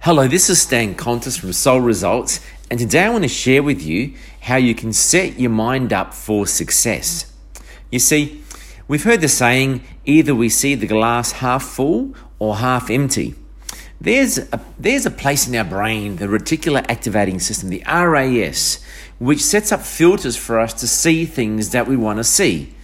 Hello, this is Stan Kontos from SOL Results, and today I want to share with you how you can set your mind up for success. You see, we've heard the saying either we see the glass half full or half empty. There's a, there's a place in our brain, the reticular activating system, the RAS, which sets up filters for us to see things that we want to see.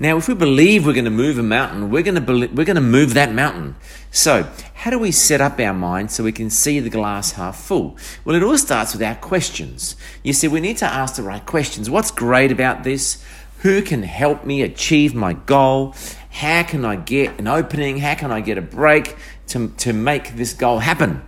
Now, if we believe we're going to move a mountain, we're going to be- we're going to move that mountain. So, how do we set up our mind so we can see the glass half full? Well, it all starts with our questions. You see, we need to ask the right questions. What's great about this? Who can help me achieve my goal? How can I get an opening? How can I get a break to, to make this goal happen?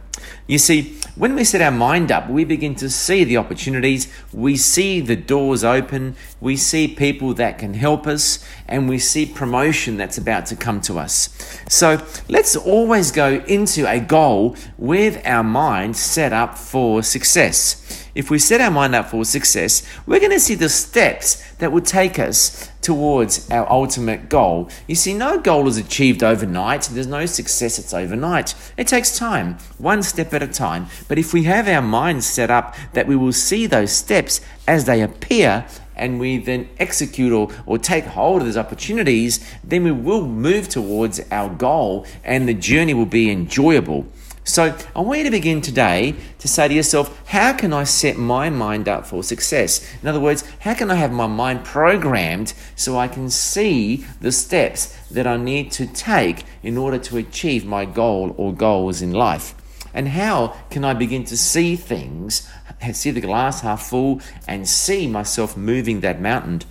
You see, when we set our mind up, we begin to see the opportunities, we see the doors open, we see people that can help us, and we see promotion that's about to come to us. So let's always go into a goal with our mind set up for success. If we set our mind up for success, we're going to see the steps that will take us towards our ultimate goal. You see, no goal is achieved overnight. There's no success that's overnight. It takes time, one step at a time. But if we have our minds set up that we will see those steps as they appear and we then execute or, or take hold of those opportunities, then we will move towards our goal and the journey will be enjoyable. So I want you to begin today to say to yourself, how can I set my mind up for success? In other words, how can I have my mind programmed so I can see the steps that I need to take in order to achieve my goal or goals in life? And how can I begin to see things, see the glass half full, and see myself moving that mountain?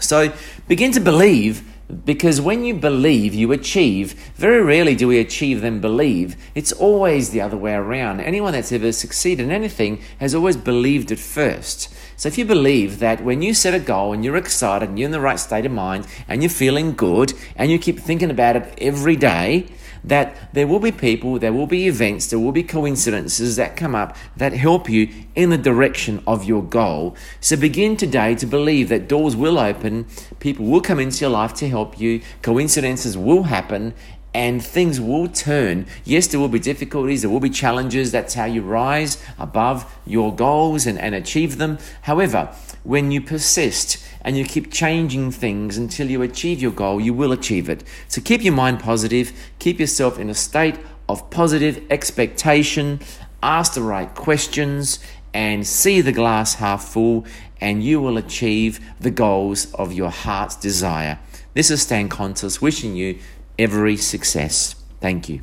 So begin to believe because when you believe, you achieve. Very rarely do we achieve then believe. It's always the other way around. Anyone that's ever succeeded in anything has always believed it first. So if you believe that when you set a goal and you're excited and you're in the right state of mind and you're feeling good and you keep thinking about it every day, that there will be people, there will be events, there will be coincidences that come up that help you in the direction of your goal. So begin today to believe that doors will open, people will come into your life to help you, coincidences will happen, and things will turn. Yes, there will be difficulties, there will be challenges. That's how you rise above your goals and, and achieve them. However, when you persist and you keep changing things until you achieve your goal, you will achieve it. So keep your mind positive, keep yourself in a state of positive expectation, ask the right questions, and see the glass half full, and you will achieve the goals of your heart's desire. This is Stan Kontos wishing you every success. Thank you.